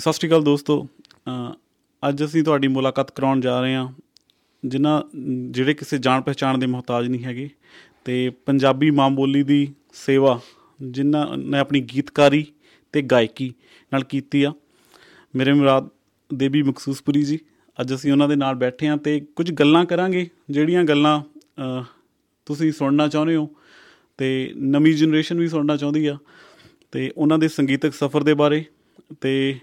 ਸਤਿ ਸ਼੍ਰੀ ਅਕਾਲ ਦੋਸਤੋ। ਅ, ਅੱਜ ਅਸੀਂ ਤੁਹਾਡੀ ਮੁਲਾਕਾਤ ਕਰਾਉਣ ਜਾ ਰਹੇ ਹਾਂ ਜਿਨ੍ਹਾਂ ਜਿਹੜੇ ਕਿਸੇ ਜਾਣ ਪਹਿਚਾਣ ਦੇ ਮੁਹਤਾਜ ਨਹੀਂ ਹੈਗੇ ਤੇ ਪੰਜਾਬੀ ਮਾਂ ਬੋਲੀ ਦੀ ਸੇਵਾ ਜਿਨ੍ਹਾਂ ਨੇ ਆਪਣੀ ਗੀਤਕਾਰੀ ਤੇ ਗਾਇਕੀ ਨਾਲ ਕੀਤੀ ਆ। ਮੇਰੇ ਮੁਰਾਦ ਦੇਵੀ ਮਖਸੂਸਪੁਰੀ ਜੀ ਅੱਜ ਅਸੀਂ ਉਹਨਾਂ ਦੇ ਨਾਲ ਬੈਠੇ ਹਾਂ ਤੇ ਕੁਝ ਗੱਲਾਂ ਕਰਾਂਗੇ ਜਿਹੜੀਆਂ ਗੱਲਾਂ ਅ, ਤੁਸੀਂ ਸੁਣਨਾ ਚਾਹੁੰਦੇ ਹੋ ਤੇ ਨਵੀਂ ਜਨਰੇਸ਼ਨ ਵੀ ਸੁਣਨਾ ਚਾਹੁੰਦੀ ਆ ਤੇ ਉਹਨਾਂ ਦੇ ਸੰਗੀਤਕ ਸਫ਼ਰ ਦੇ ਬਾਰੇ ਤੇ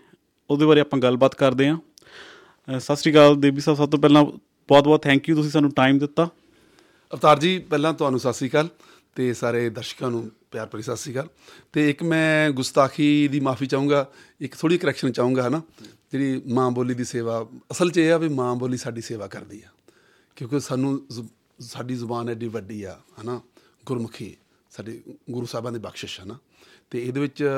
ਉਹਦੇ ਬਾਰੇ ਆਪਾਂ ਗੱਲਬਾਤ ਕਰਦੇ ਹਾਂ। ਅ, ਸਤਿ ਸ਼੍ਰੀ ਅਕਾਲ ਦੇਵੀ ਸਾਹਿਬ ਸਭ ਤੋਂ ਪਹਿਲਾਂ ਬਹੁਤ-ਬਹੁਤ ਥੈਂਕ ਯੂ ਤੁਸੀਂ ਸਾਨੂੰ ਟਾਈਮ ਦਿੱਤਾ। ਅਵਤਾਰ ਜੀ ਪਹਿਲਾਂ ਤੁਹਾਨੂੰ ਸਤਿ ਸ੍ਰੀ ਅਕਾਲ ਤੇ ਸਾਰੇ ਦਰਸ਼ਕਾਂ ਨੂੰ ਪਿਆਰ ਭਰੀ ਸਤਿ ਸ੍ਰੀ ਅਕਾਲ। ਤੇ ਇੱਕ ਮੈਂ ਗੁਸਤਾਖੀ ਦੀ ਮਾਫੀ ਚਾਹੂੰਗਾ ਇੱਕ ਥੋੜੀ ਕਰੈਕਸ਼ਨ ਚਾਹੂੰਗਾ ਹਨਾ? ਜਿਹੜੀ ਮਾਂ ਬੋਲੀ ਦੀ ਸੇਵਾ ਅਸਲ 'ਚ ਇਹ ਆ ਵੀ ਮਾਂ ਬੋਲੀ ਸਾਡੀ ਸੇਵਾ ਕਰਦੀ ਆ। ਕਿਉਂਕਿ ਸਾਨੂੰ ਜ਼ੁ- ਸਾਡੀ ਜ਼ੁਬਾਨ ਐਡੀ ਵੱਡੀ ਆ ਹਨਾ? ਗੁਰਮੁਖੀ ਸਾਡੇ ਗੁਰੂ ਸਾਹਿਬਾਂ ਦੀ ਬਖਸ਼ਿਸ਼ ਹਨਾ? ਤੇ ਇਹਦੇ ਵਿੱਚ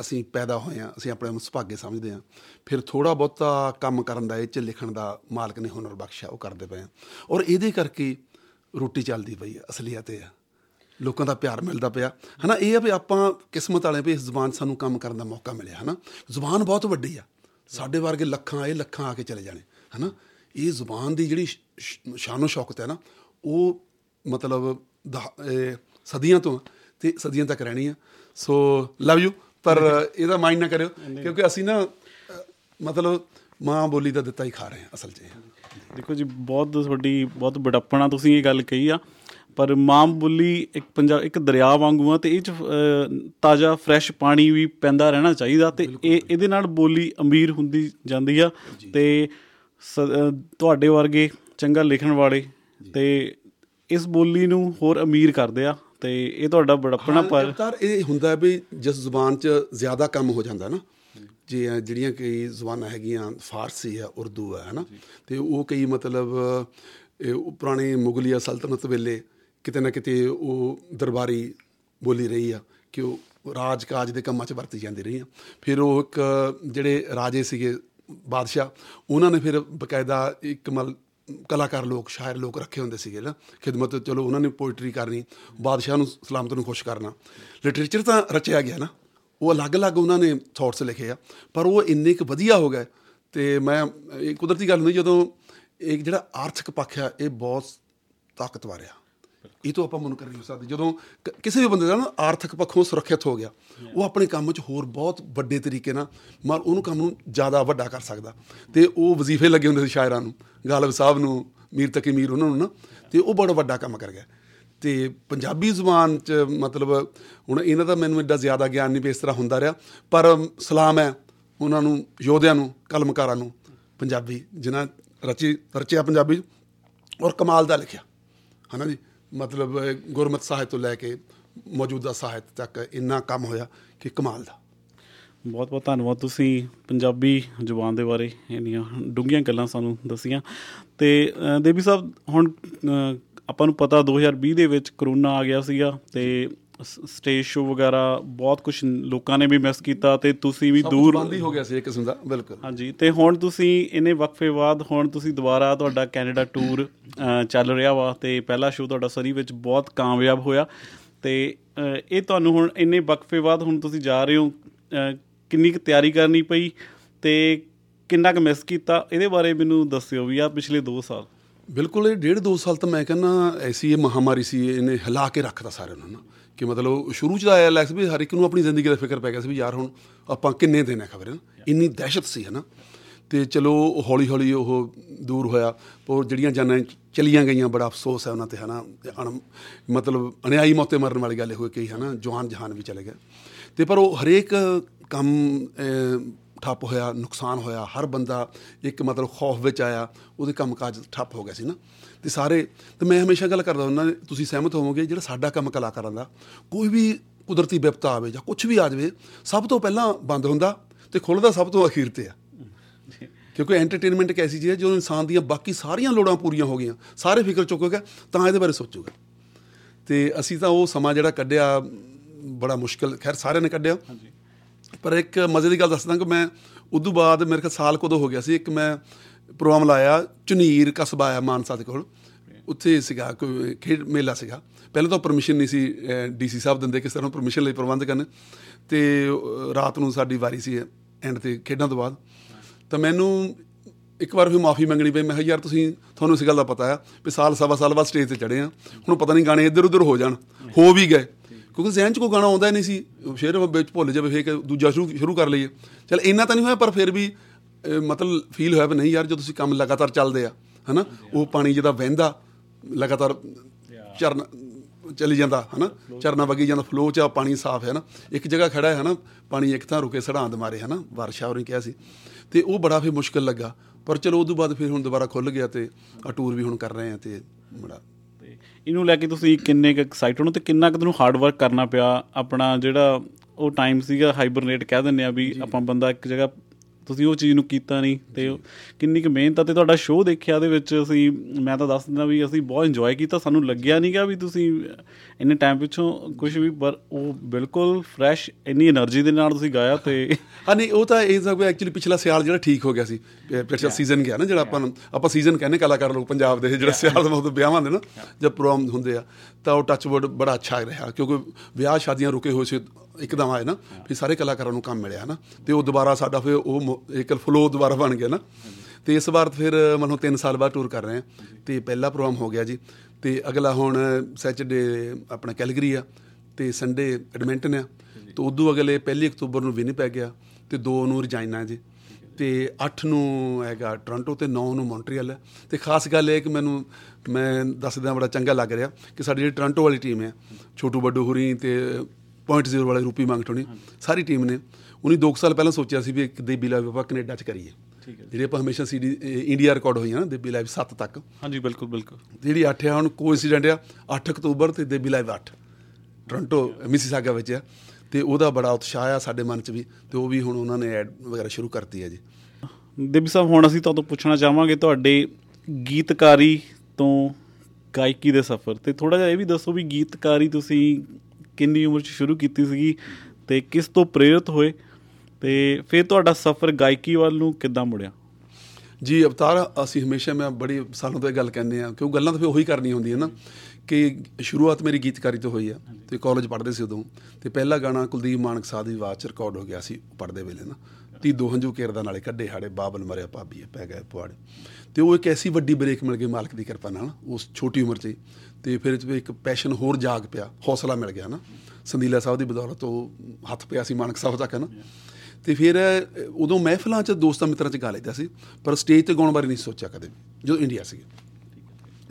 ਅਸੀਂ ਪੈਦਾ ਹੋਏ ਆ ਅਸੀਂ ਆਪਣੇ ਆਪ ਨੂੰ ਸੁਭਾਗੇ ਸਮਝਦੇ ਆ ਫਿਰ ਥੋੜਾ ਬਹੁਤਾ ਕੰਮ ਕਰਨ ਦਾ, ਇਹ ਚ ਲਿਖਣ ਦਾ ਮਾਲਕ ਨੇ ਹੁਨਰ ਬਖਸ਼ਿਆ, ਉਹ ਕਰਦੇ ਪਏ ਆ ਔਰ ਇਹਦੇ ਕਰਕੇ ਰੋਟੀ ਚੱਲਦੀ ਪਈ ਆ, ਅਸਲੀਅਤ ਇਹ ਆ। ਲੋਕਾਂ ਦਾ ਪਿਆਰ ਮਿਲਦਾ ਪਿਆ। ਹਨਾ, ਇਹ ਆ ਵੀ ਆਪਾਂ ਕਿਸਮਤ ਵਾਲੇ ਵੀ ਇਸ ਜ਼ੁਬਾਨ 'ਚ ਸਾਨੂੰ ਕੰਮ ਕਰਨ ਦਾ ਮੌਕਾ ਮਿਲਿਆ, ਹਨਾ। ਜ਼ੁਬਾਨ ਬਹੁਤ ਵੱਡੀ ਆ। ਸਾਡੇ ਵਰਗੇ ਲੱਖਾਂ ਆਏ ਲੱਖਾਂ ਆ ਕੇ ਚਲੇ ਜਾਣੇ, ਹਨਾ। ਇਹ ਜ਼ੁਬਾਨ ਦੀ ਜਿਹੜੀ ਸ਼- ਸ਼- ਸ਼ਾਨੋ ਸ਼ੌਕਤ ਹੈ ਨਾ, ਉਹ ਮਤਲਬ ਦਹ- ਇਹ ਸਦੀਆਂ ਤੋਂ ਤੇ ਸਦੀਆਂ ਤੱਕ ਰਹਿਣੀ ਆ। ਸੋ ਲਵ ਯੂ ਪਰ ਇਹਦਾ ਮਾਈਂਡ ਨਾ ਕਰਿਓ ਕਿਉਂਕਿ ਅਸੀਂ ਨਾ ਮਤਲਬ ਮਾਂ ਬੋਲੀ ਦਾ ਦਿੱਤਾ ਹੀ ਖਾ ਰਹੇ ਹਾਂ ਅਸਲ 'ਚ। ਦੇਖੋ ਜੀ ਬਹੁਤ ਤੁਹਾਡੀ ਬਹੁਤ ਬੜਪਣਾ ਤੁਸੀਂ ਇਹ ਗੱਲ ਕਹੀ ਆ ਪਰ ਮਾਂ ਬੋਲੀ ਇੱਕ ਪੰਜਾਬ ਇੱਕ ਦਰਿਆ ਵਾਂਗੂ ਆ ਤੇ ਇਹ ਚ ਤਾਜ਼ਾ ਫਰੈਸ਼ ਪਾਣੀ ਵੀ ਪੈਂਦਾ ਰਹਿਣਾ ਚਾਹੀਦਾ ਤੇ ਇਹ ਇਹਦੇ ਨਾਲ ਬੋਲੀ ਅਮੀਰ ਹੁੰਦੀ ਜਾਂਦੀ ਆ ਤੇ ਤੁਹਾਡੇ ਵਰਗੇ ਚੰਗਾ ਲਿਖਣ ਵਾਲੇ ਤੇ ਇਸ ਬੋਲੀ ਨੂੰ ਹੋਰ ਅਮੀਰ ਕਰਦੇ ਆ। ਤੇ ਇਹ ਤੁਹਾਡਾ ਬੜਪਣਾ ਪਰ ਅਵਤਾਰ ਇਹ ਹੁੰਦਾ ਵੀ ਜਿਸ ਜ਼ੁਬਾਨ 'ਚ ਜ਼ਿਆਦਾ ਕੰਮ ਹੋ ਜਾਂਦਾ ਨਾ ਜੇ ਜਿਹੜੀਆਂ ਕਈ ਜ਼ੁਬਾਨਾਂ ਹੈਗੀਆਂ ਫਾਰਸੀ ਹੈ ਉਰਦੂ ਹੈ ਹਨਾ? ਤੇ ਉਹ ਕਈ ਮਤਲਬ ਇਹ ਉਹ ਪੁਰਾਣੇ ਮੁਗਲੀਆ ਸਲਤਨਤ ਵੇਲੇ ਕਿਤੇ ਨਾ ਕਿਤੇ ਉਹ ਦਰਬਾਰੀ ਬੋਲੀ ਰਹੀ ਆ ਕਿ ਉਹ ਰਾਜ ਕਾਜ ਦੇ ਕੰਮਾਂ 'ਚ ਵਰਤੀ ਜਾਂਦੀ ਰਹੀ ਆ। ਫਿਰ ਉਹ ਇੱਕ ਜਿਹੜੇ ਰਾਜੇ ਸੀਗੇ ਬਾਦਸ਼ਾਹ ਉਹਨਾਂ ਨੇ ਫਿਰ ਬਕਾਇਦਾ ਇੱਕ ਮਲ ਕਲਾਕਾਰ ਲੋਕ, ਸ਼ਾਇਰ ਲੋਕ ਰੱਖੇ ਹੁੰਦੇ ਸੀਗੇ ਨਾ। ਖਿਦਮਤ, ਚਲੋ ਉਹਨਾਂ ਨੇ ਪੋਇਟਰੀ ਕਰਨੀ, ਬਾਦਸ਼ਾਹ ਨੂੰ ਸਲਾਮਤ ਨੂੰ ਖੁਸ਼ ਕਰਨਾ। ਲਿਟਰੇਚਰ ਤਾਂ ਰਚਿਆ ਗਿਆ ਨਾ। ਉਹ ਅਲੱਗ-ਅਲੱਗ ਉਹਨਾਂ ਨੇ ਥਾਟਸ ਲਿਖੇ ਆ। ਪਰ ਉਹ ਇੰਨੇ ਕੁ ਵਧੀਆ ਹੋ ਗਏ ਤੇ ਮੈਂ, ਇਹ ਕੁਦਰਤੀ ਗੱਲ ਨਹੀਂ ਜਦੋਂ ਇਹ ਜਿਹੜਾ ਆਰਥਿਕ ਪੱਖ ਆ, ਇਹ ਬਹੁਤ ਤਾਕਤਵਰ ਆ। ਇਹ ਤੋਂ ਆਪਾਂ ਮਨੁੱਖ ਨਹੀਂ ਹੋ ਸਕਦੇ। ਜਦੋਂ ਕਿਸੇ ਵੀ ਬੰਦੇ ਦਾ ਨਾ ਆਰਥਿਕ ਪੱਖੋਂ ਸੁਰੱਖਿਅਤ ਹੋ ਗਿਆ ਉਹ ਆਪਣੇ ਕੰਮ 'ਚ ਹੋਰ ਬਹੁਤ ਵੱਡੇ ਤਰੀਕੇ ਨਾਲ ਮਰ ਉਹਨੂੰ ਕੰਮ ਨੂੰ ਜ਼ਿਆਦਾ ਵੱਡਾ ਕਰ ਸਕਦਾ। ਤੇ ਉਹ ਵਜ਼ੀਫੇ ਲੱਗੇ ਹੁੰਦੇ ਸੀ ਸ਼ਾਇਰਾਂ ਨੂੰ ਗਾਲਬ ਸਾਹਿਬ ਨੂੰ ਮੀਰ ਤਕੀ ਮੀਰ ਉਹਨਾਂ ਨੂੰ ਨਾ ਤੇ ਉਹ ਬੜਾ ਵੱਡਾ ਕੰਮ ਕਰ ਗਿਆ। ਤੇ ਪੰਜਾਬੀ ਜ਼ੁਬਾਨ 'ਚ ਮਤਲਬ ਹੁਣ ਇਹਨਾਂ ਦਾ ਮੈਨੂੰ ਐਡਾ ਜ਼ਿਆਦਾ ਗਿਆਨ ਨਹੀਂ ਇਸ ਤਰ੍ਹਾਂ ਹੁੰਦਾ ਰਿਹਾ ਪਰ ਸਲਾਮ ਹੈ ਉਹਨਾਂ ਨੂੰ ਯੋਧਿਆਂ ਨੂੰ ਕਲਮਕਾਰਾਂ ਨੂੰ ਪੰਜਾਬੀ ਜਿਨ੍ਹਾਂ ਰਚੀ ਰਚਿਆ ਪੰਜਾਬੀ ਔਰ ਕਮਾਲ ਦਾ ਲਿਖਿਆ। ਹਨਾ ਜੀ? ਮਤਲਬ ਅਹ, ਗੁਰਮਤ ਸਾਹਿਤ ਤੋਂ ਲੈ ਕੇ ਮੌਜੂਦਾ ਸਾਹਿਤ ਤੱਕ ਇੰਨਾ ਕੰਮ ਹੋਇਆ ਕਿ ਕਮਾਲ ਦਾ। ਬਹੁਤ ਬਹੁਤ ਧੰਨਵਾਦ ਤੁਸੀਂ ਪੰਜਾਬੀ ਜ਼ੁਬਾਨ ਦੇ ਬਾਰੇ ਇੰਨੀਆਂ ਡੂੰਘੀਆਂ ਗੱਲਾਂ ਸਾਨੂੰ ਦੱਸੀਆਂ। ਤੇ ਅ, ਦੇਵੀ ਸਾਹਿਬ ਹੁਣ ਅ, ਆਪਾਂ ਨੂੰ ਪਤਾ 2020 ਦੇ ਵਿੱਚ ਕਰੋਨਾ ਆ ਗਿਆ ਸੀਗਾ ਤੇ ਸਟੇਜ ਸ਼ੋ ਵਗੈਰਾ ਬਹੁਤ ਕੁਝ ਲੋਕਾਂ ਨੇ ਵੀ ਮਿਸ ਕੀਤਾ ਤੇ ਤੁਸੀਂ ਵੀ ਦੂਰ ਬੰਦ ਹੀ ਹੋ ਗਿਆ ਸੀ ਇੱਕ ਕਿਸਮ ਦਾ ਬਿਲਕੁਲ। ਹਾਂਜੀ ਤੇ ਹੁਣ ਤੁਸੀਂ ਇਹਨੇ ਵਕਫੇ ਬਾਅਦ ਹੁਣ ਤੁਸੀਂ ਦੁਬਾਰਾ ਤੁਹਾਡਾ ਕੈਨੇਡਾ ਟੂਰ ਚੱਲ ਰਿਹਾ ਵਾ ਤੇ ਪਹਿਲਾ ਸ਼ੋਅ ਤੁਹਾਡਾ ਸਰੀ ਵਿੱਚ ਬਹੁਤ ਕਾਮਯਾਬ ਹੋਇਆ ਤੇ ਇਹ ਤੁਹਾਨੂੰ ਹੁਣ ਇੰਨੇ ਵਕਫੇ ਬਾਅਦ ਹੁਣ ਤੁਸੀਂ ਜਾ ਰਹੇ ਹੋ ਕਿੰਨੀ ਕੁ ਤਿਆਰੀ ਕਰਨੀ ਪਈ ਤੇ ਕਿੰਨਾ ਕੁ ਮਿਸ ਕੀਤਾ ਇਹਦੇ ਬਾਰੇ ਮੈਨੂੰ ਦੱਸਿਓ ਵੀ ਆ ਪਿਛਲੇ 2 ਸਾਲ। ਬਿਲਕੁਲ ਇਹ ਡੇਢ ਦੋ ਸਾਲ ਤਾਂ ਮੈਂ ਕਹਿੰਦਾ ਐਸੀ ਇਹ ਮਹਾਮਾਰੀ ਸੀ ਇਹਨੇ ਹਿਲਾ ਕੇ ਰੱਖਤਾ ਸਾਰਿਆਂ ਨੂੰ ਨਾ। ਕਿ ਮਤਲਬ ਸ਼ੁਰੂ ਚ ਤਾਂ ਆਇਆ ਲੈਕਸ ਵੀ ਹਰ ਇੱਕ ਨੂੰ ਆਪਣੀ ਜ਼ਿੰਦਗੀ ਦਾ ਫਿਕਰ ਪੈ ਗਿਆ ਸੀ ਵੀ ਯਾਰ ਹੁਣ ਆਪਾਂ ਕਿੰਨੇ ਦਿਨ ਹੈ ਖਬਰ ਇੰਨੀ ਦਹਿਸ਼ਤ ਸੀ ਹਨਾ? ਤੇ ਚਲੋ ਹੌਲੀ ਹੌਲੀ ਉਹ ਦੂਰ ਹੋਇਆ ਪਰ ਜਿਹੜੀਆਂ ਜਾਨਾਂ ਚਲੀਆਂ ਗਈਆਂ ਬੜਾ ਅਫਸੋਸ ਹੈ ਉਹਨਾਂ ਤੇ ਹਨਾ? ਤੇ ਅਣ ਮਤਲਬ ਅਨਿਆਈ ਮੌਤੇ ਮਰਨ ਵਾਲੀ ਗੱਲ ਹੋਈ ਕਈ ਹਨਾ? ਜਵਾਨ ਜਹਾਨ ਵੀ ਚਲੇ ਗਏ। ਤੇ ਪਰ ਉਹ ਹਰੇਕ ਕੰਮ ਅਹ, ਠੱਪ ਹੋਇਆ, ਨੁਕਸਾਨ ਹੋਇਆ, ਹਰ ਬੰਦਾ ਇੱਕ ਮਤਲਬ ਖੌਫ ਵਿੱਚ ਆਇਆ, ਉਹਦੇ ਕੰਮਕਾਜ ਠੱਪ ਹੋ ਗਿਆ ਸੀ ਨਾ। ਤੇ ਸਾਰੇ, ਤੇ ਮੈਂ ਹਮੇਸ਼ਾ ਗੱਲ ਕਰਦਾ ਉਹਨਾਂ ਤੁਸੀਂ ਸਹਿਮਤ ਹੋਵੋਗੇ, ਜਿਹੜਾ ਸਾਡਾ ਕੰਮ ਕਲਾਕਾਰਾਂ ਦਾ, ਕੋਈ ਵੀ ਕੁਦਰਤੀ ਵਿਪਤਾ ਆਵੇ ਜਾਂ ਕੁਝ ਵੀ ਆ ਜਾਵੇ, ਸਭ ਤੋਂ ਪਹਿਲਾਂ ਬੰਦ ਹੁੰਦਾ ਤੇ ਖੁੱਲਦਾ ਸਭ ਤੋਂ ਅਖੀਰ ਤੇ ਆ। ਕਿਉਂਕਿ ਐਂਟਰਟੇਨਮੈਂਟ ਇੱਕ ਐਸੀ ਚੀਜ਼ ਹੈ ਜਦੋਂ ਇਨਸਾਨ ਦੀਆਂ ਬਾਕੀ ਸਾਰੀਆਂ ਲੋੜਾਂ ਪੂਰੀਆਂ ਹੋ ਗਈਆਂ। ਸਾਰੇ ਫਿਕਰ ਚੁੱਕੋਗੇ, ਤਾਂ ਇਹਦੇ ਬਾਰੇ ਸੋਚੂਗਾ। ਤੇ ਅਸੀਂ ਤਾਂ ਉਹ ਸਮਾਂ ਜਿਹੜਾ ਕੱਢਿਆ, ਬੜਾ ਮੁਸ਼ਕਲ, ਖੈਰ ਸਾਰਿਆਂ ਨੇ ਕੱਢਿਆ। ਪਰ ਇੱਕ ਮਜ਼ੇ ਦੀ ਗੱਲ ਦੱਸਦਾ ਕਿ ਮੈਂ ਉਦੋਂ ਬਾਅਦ ਮੇਰੇ ਖਿਆਲ ਸਾਲ ਕਦੋਂ ਹੋ ਗਿਆ ਸੀ ਇੱਕ ਮੈਂ ਪ੍ਰੋਗਰਾਮ ਲਾਇਆ ਚੁਨੀਰ ਕਸਬਾ ਆ ਮਾਨਸਾ ਦੇ ਕੋਲ। ਉੱਥੇ ਸੀਗਾ ਕੋਈ ਖੇਡ ਮੇਲਾ ਸੀਗਾ। ਪਹਿਲਾਂ ਤਾਂ ਪਰਮਿਸ਼ਨ ਨਹੀਂ ਸੀ ਡੀਸੀ ਸਾਹਿਬ ਦਿੰਦੇ ਕਿਸ ਤਰ੍ਹਾਂ ਪਰਮਿਸ਼ਨ ਲਈ ਪ੍ਰਬੰਧ ਕਰਨ। ਤੇ ਅਹ, ਰਾਤ ਨੂੰ ਸਾਡੀ ਵਾਰੀ ਸੀ ਐਂਡ ਤੇ ਖੇਡਾਂ ਤੋਂ ਬਾਅਦ। ਤਾਂ ਮੈਨੂੰ ਇੱਕ ਵਾਰ ਫਿਰ ਮਾਫੀ ਮੰਗਣੀ ਪਈ। ਮੈਂ ਕਿਹਾ ਯਾਰ ਤੁਸੀਂ ਤੁਹਾਨੂੰ ਇਸ ਗੱਲ ਦਾ ਪਤਾ ਆ ਵੀ ਸਾਲ ਸਵਾ ਸਾਲ ਬਾਅਦ ਸਟੇਜ ਤੇ ਚੜੇ ਆ। ਹੁਣ ਪਤਾ ਨਹੀਂ ਗਾਣੇ ਇੱਧਰ ਉੱਧਰ ਹੋ ਜਾਣ ਹੋ ਵੀ ਗਏ। ਕਿਉਂਕਿ ਜ਼ਹਿਨ 'ਚ ਕੋਈ ਗਾਣਾ ਆਉਂਦਾ ਨਹੀਂ ਸੀ ਸ਼ੇਰ ਵਿੱਚ ਭੁੱਲ ਜਾਵੇ ਫੇਰ ਦੂਜਾ ਸ਼ੁਰੂ ਸ਼ੁਰੂ ਕਰ ਲਈਏ। ਚਲ ਇੰਨਾ ਤਾਂ ਨਹੀਂ ਹੋਇਆ ਪਰ ਫਿਰ ਵੀ ਮਤਲਬ ਫੀਲ ਹੋਇਆ ਵੀ ਨਹੀਂ ਯਾਰ ਜਦੋਂ ਤੁਸੀਂ ਕੰਮ ਲਗਾਤਾਰ ਚੱਲਦੇ ਆ ਹਨਾ? ਉਹ ਪਾਣੀ ਜਿਹਦਾ ਵਹਿੰਦਾ ਲਗਾਤਾਰ ਚਰਨ ਚਲੀ ਜਾਂਦਾ ਹਨਾ? ਚਰਨਾ ਵਗੀ ਜਾਂਦਾ ਫਲੋ ਚ ਪਾਣੀ ਸਾਫ਼ ਹੈ ਨਾ ਇੱਕ ਜਗ੍ਹਾ ਖੜਾ ਹੈ ਹਨਾ? ਪਾਣੀ ਇੱਕ ਥਾਂ ਰੁਕੇ ਸੜਾਂਦ ਮਾਰੇ ਹਨਾ? ਵਰਸ਼ਾ ਹੋਰੀ ਕਿਹਾ ਸੀ। ਤੇ ਉਹ ਬੜਾ ਫਿਰ ਮੁਸ਼ਕਲ ਲੱਗਾ। ਪਰ ਚਲੋ ਉਸ ਤੋਂ ਬਾਅਦ ਫਿਰ ਹੁਣ ਦੁਬਾਰਾ ਖੁੱਲ ਗਿਆ ਤੇ ਆ ਟੂਰ ਵੀ ਹੁਣ ਕਰ ਰਹੇ ਆ ਤੇ ਬੜਾ ਇਹਨੂੰ ਲੈ ਕੇ ਤੁਸੀਂ ਕਿੰਨੇ ਕੁ ਐਕਸਾਈਟਡ ਹੋ? ਤੇ ਕਿੰਨਾ ਕੁ ਤੁਹਾਨੂੰ ਹਾਰਡ ਵਰਕ ਕਰਨਾ ਪਿਆ? ਆਪਣਾ ਜਿਹੜਾ ਉਹ ਟਾਈਮ ਸੀਗਾ ਹਾਈਬਰਨੇਟ ਕਹਿ ਦਿੰਦੇ ਆ ਵੀ ਆਪਾਂ ਬੰਦਾ ਇੱਕ ਜਗ੍ਹਾ ਤੁਸੀਂ ਉਹ ਚੀਜ਼ ਨੂੰ ਕੀਤਾ ਨਹੀਂ ਤੇ ਕਿੰਨੀ ਕੁ ਮਿਹਨਤ ਤੇ ਤੁਹਾਡਾ ਸ਼ੋਅ ਦੇਖਿਆ ਦੇ ਵਿੱਚ ਅਸੀਂ ਮੈਂ ਤਾਂ ਦੱਸ ਦਿੰਦਾ ਵੀ ਅਸੀਂ ਬਹੁਤ ਇੰਜੋਏ ਕੀਤਾ ਸਾਨੂੰ ਲੱਗਿਆ ਨਹੀਂ ਕਿ ਵੀ ਤੁਸੀਂ ਇੰਨੇ ਟਾਈਮ ਪਿੱਛੋਂ ਕੁਝ ਵੀ ਪਰ ਉਹ ਬਿਲਕੁਲ ਫਰੈਸ਼ ਇੰਨੀ એનર્ਜੀ ਦੇ ਨਾਲ ਤੁਸੀਂ ਗਾਇਆ ਤੇ ਹਾਂ ਨਹੀਂ ਉਹ ਤਾਂ ਇਹ ਸਭ ਐਕਚੁਅਲੀ ਪਿਛਲਾ ਸਿਆਲ ਜਿਹੜਾ ਠੀਕ ਹੋ ਗਿਆ ਸੀ ਪਿਛਲਾ ਸੀਜ਼ਨ ਗਿਆ ਨਾ ਜਿਹੜਾ ਆਪਾਂ ਆਪਾਂ ਸੀਜ਼ਨ ਕਹਿੰਦੇ ਕਲਾਕਾਰ ਲੋਕ ਪੰਜਾਬ ਦੇ ਜਿਹੜਾ ਸਿਆਲ ਦਾ ਮਤਲਬ ਵਿਆਹਾਂ ਦੇ ਨਾ ਜਦ ਪ੍ਰੋਗਰਾਮ ਹੁੰਦੇ ਆ ਤਾਂ ਉਹ ਟੱਚ ਵਰਡ ਬੜਾ ਅੱਛਾ ਰਿਹਾ ਕਿਉਂਕਿ ਵਿਆਹ ਸ਼ਾਦੀਆਂ ਰੁਕੇ ਹੋਏ ਸੀ ਇੱਕਦਮ ਆਏ ਨਾ ਫਿਰ ਸਾਰੇ ਕਲਾਕਾਰਾਂ ਨੂੰ ਕੰਮ ਮਿਲਿਆ ਨਾ ਤੇ ਉਹ ਦੁਬਾਰਾ ਸਾਡਾ ਫਿਰ ਉਹ ਇੱਕ ਫਲੋ ਦੁਬਾਰਾ ਬਣ ਗਿਆ ਨਾ। ਤੇ ਇਸ ਵਾਰ ਫਿਰ ਮਨੋਂ 3 ਸਾਲ ਬਾਅਦ ਟੂਰ ਕਰ ਰਹੇ ਆ ਤੇ ਪਹਿਲਾ ਪ੍ਰੋਗਰਾਮ ਹੋ ਗਿਆ ਜੀ। ਤੇ ਅਗਲਾ ਹੁਣ ਸੈਚਰਡੇ ਆਪਣਾ ਕੈਲਗਰੀ ਆ। ਤੇ ਸੰਡੇ ਐਡਮਿੰਟਨ ਆ। ਤੇ ਉਦੋਂ ਅਗਲੇ 1 ਅਕਤੂਬਰ ਨੂੰ ਵਿਨੀਪੈਗ ਗਿਆ। ਤੇ 2 ਨੂੰ ਰਜਾਈਨਾ ਜੀ। ਤੇ 8 ਨੂੰ ਹੈਗਾ ਟੋਰਾਂਟੋ ਤੇ 9 ਨੂੰ ਮੌਂਟਰੀਅਲ ਹੈ ਤੇ ਖਾਸ ਗੱਲ ਇਹ ਕਿ ਮੈਨੂੰ, ਮੈਂ ਦੱਸਦਾ ਬੜਾ ਚੰਗਾ ਲੱਗ ਰਿਹਾ ਕਿ ਸਾਡੀ ਜਿਹੜੀ ਟੋਰਾਂਟੋ ਵਾਲੀ ਟੀਮ ਹੈ ਛੋਟੂ ਵੱਡੂ ਹੁਰੀ ਤੇ ਪੁਆਇੰਟ ਜ਼ੀਰੋ ਵਾਲੇ ਰੂਪੀ ਮੰਗਟੋਣੀ ਸਾਰੀ ਟੀਮ ਨੇ। ਉਹਨੇ 2 ਸਾਲ ਪਹਿਲਾਂ ਸੋਚਿਆ ਸੀ ਵੀ ਇੱਕ ਦੇਬੀ ਲਾਈਵ ਆਪਾਂ ਕੈਨੇਡਾ 'ਚ ਕਰੀਏ। ਠੀਕ ਹੈ। ਜਿਹੜੀ ਆਪਾਂ ਹਮੇਸ਼ਾ ਸੀਡੀ ਇੰਡੀਆ ਰਿਕਾਰਡ ਹੋਈ ਹੈ ਨਾ ਦੇਬੀ ਲਾਈਵ 7 ਤੱਕ। ਹਾਂਜੀ ਬਿਲਕੁਲ ਬਿਲਕੁਲ। ਜਿਹੜੀ 8 ਆ ਹੁਣ ਕੋਇਨਸੀਡੈਂਟ ਆ 8 ਅਕਤੂਬਰ ਤੇ ਦੇਬੀ ਲਾਈਵ 8 ਟੋਰਾਂਟੋ ਮਿਸੀਸਾਗਾ ਵਿੱਚ ਆ। ਤੇ ਉਹਦਾ ਬੜਾ ਉਤਸ਼ਾਹ ਆ ਸਾਡੇ ਮਨ 'ਚ ਵੀ ਤੇ ਉਹ ਵੀ ਹੁਣ ਉਹਨਾਂ ਨੇ ਐਡ ਵਗੈਰਾ ਸ਼ੁਰੂ ਕਰਤੀ ਹੈ ਜੀ। ਦੇਵੀ ਸਾਹਿਬ ਹੁਣ ਅਸੀਂ ਤੁਹਾਨੂੰ ਪੁੱਛਣਾ ਚਾਹਾਂਗੇ ਤੁਹਾਡੇ ਗੀਤਕਾਰੀ ਤੋਂ ਗਾਇਕੀ ਦੇ ਸਫ਼ਰ। ਤੇ ਥੋੜਾ ਜਿਹਾ ਇਹ ਵੀ ਦੱਸੋ ਵੀ ਗੀਤਕਾਰੀ ਤੁਸੀਂ ਕਿੰਨੀ ਉਮਰ 'ਚ ਸ਼ੁਰੂ ਕੀਤੀ ਸੀਗੀ ਤੇ ਕਿਸ ਤੋਂ ਪ੍ਰੇਰਿਤ ਹੋਏ ਤੇ ਫਿਰ ਤੁਹਾਡਾ ਸਫ਼ਰ ਗਾਇਕੀ ਵੱਲ ਨੂੰ ਕਿੱਦਾਂ ਮੁੜਿਆ? ਜੀ, ਅਵਤਾਰ, ਅਸੀਂ ਹਮੇਸ਼ਾ ਮੈਂ ਬੜੀ ਸਾਲਾਂ ਤੋਂ ਇਹ ਗੱਲ ਕਹਿੰਦੇ ਆ ਕਿਉਂ ਗੱਲਾਂ ਤਾਂ ਫਿਰ ਉਹੀ ਕਰਨੀ ਹੁੰਦੀ ਹੈ ਨਾ ਕਿ ਸ਼ੁਰੂਆਤ ਮੇਰੀ ਗੀਤਕਾਰੀ ਤੋਂ ਹੋਈ ਆ ਤੇ ਕਾਲਜ ਪੜ੍ਹਦੇ ਸੀ ਉਦੋਂ ਤੇ ਪਹਿਲਾ ਗਾਣਾ ਕੁਲਦੀਪ ਮਾਨਕ ਸਾਹਿਬ ਦੀ ਆਵਾਜ਼ 'ਚ ਰਿਕਾਰਡ ਹੋ ਗਿਆ ਸੀ ਪੜ੍ਹਦੇ ਵੇਲੇ ਨਾ। ਤੀ ਦੋ ਹੰਝੂ ਕੇਰਦਾ ਨਾਲੇ ਕੱਢੇ ਹਾੜੇ, ਬਾਬਲ ਮਰਿਆ ਭਾਬੀ, ਪੈ ਗਏ ਪੁਆੜੇ। ਤੇ ਉਹ ਇੱਕ ਐਸੀ ਵੱਡੀ ਬ੍ਰੇਕ ਮਿਲ ਗਈ ਮਾਲਕ ਦੀ ਕਿਰਪਾ ਨਾਲ, ਉਸ ਛੋਟੀ ਉਮਰ 'ਚ ਹੀ। ਤੇ ਫਿਰ ਇਹ 'ਚ ਵੀ ਇੱਕ ਪੈਸ਼ਨ ਹੋਰ ਜਾਗ ਪਿਆ ਹੌਸਲਾ ਮਿਲ ਗਿਆ ਨਾ। ਸੰਦੀਲਾ ਸਾਹਿਬ ਦੀ ਬਦੌਲਤ ਉਹ ਹੱਥ ਪਿਆ ਸੀ ਮਾਨਕ ਸਾਹਿਬ ਤੱਕ ਨਾ। ਤੇ ਫਿਰ ਅ, ਉਦੋਂ ਮਹਿਫਲਾਂ 'ਚ ਦੋਸਤਾਂ ਮਿੱਤਰਾਂ 'ਚ ਗਾ ਲੈਂਦਾ ਸੀ ਪਰ ਸਟੇਜ ਤੇ ਗਾਉਣ ਬਾਰੇ ਨਹੀਂ ਸੋਚਿਆ ਕਦੇ ਵੀ ਜਦੋਂ ਇੰਡੀਆ ਸੀ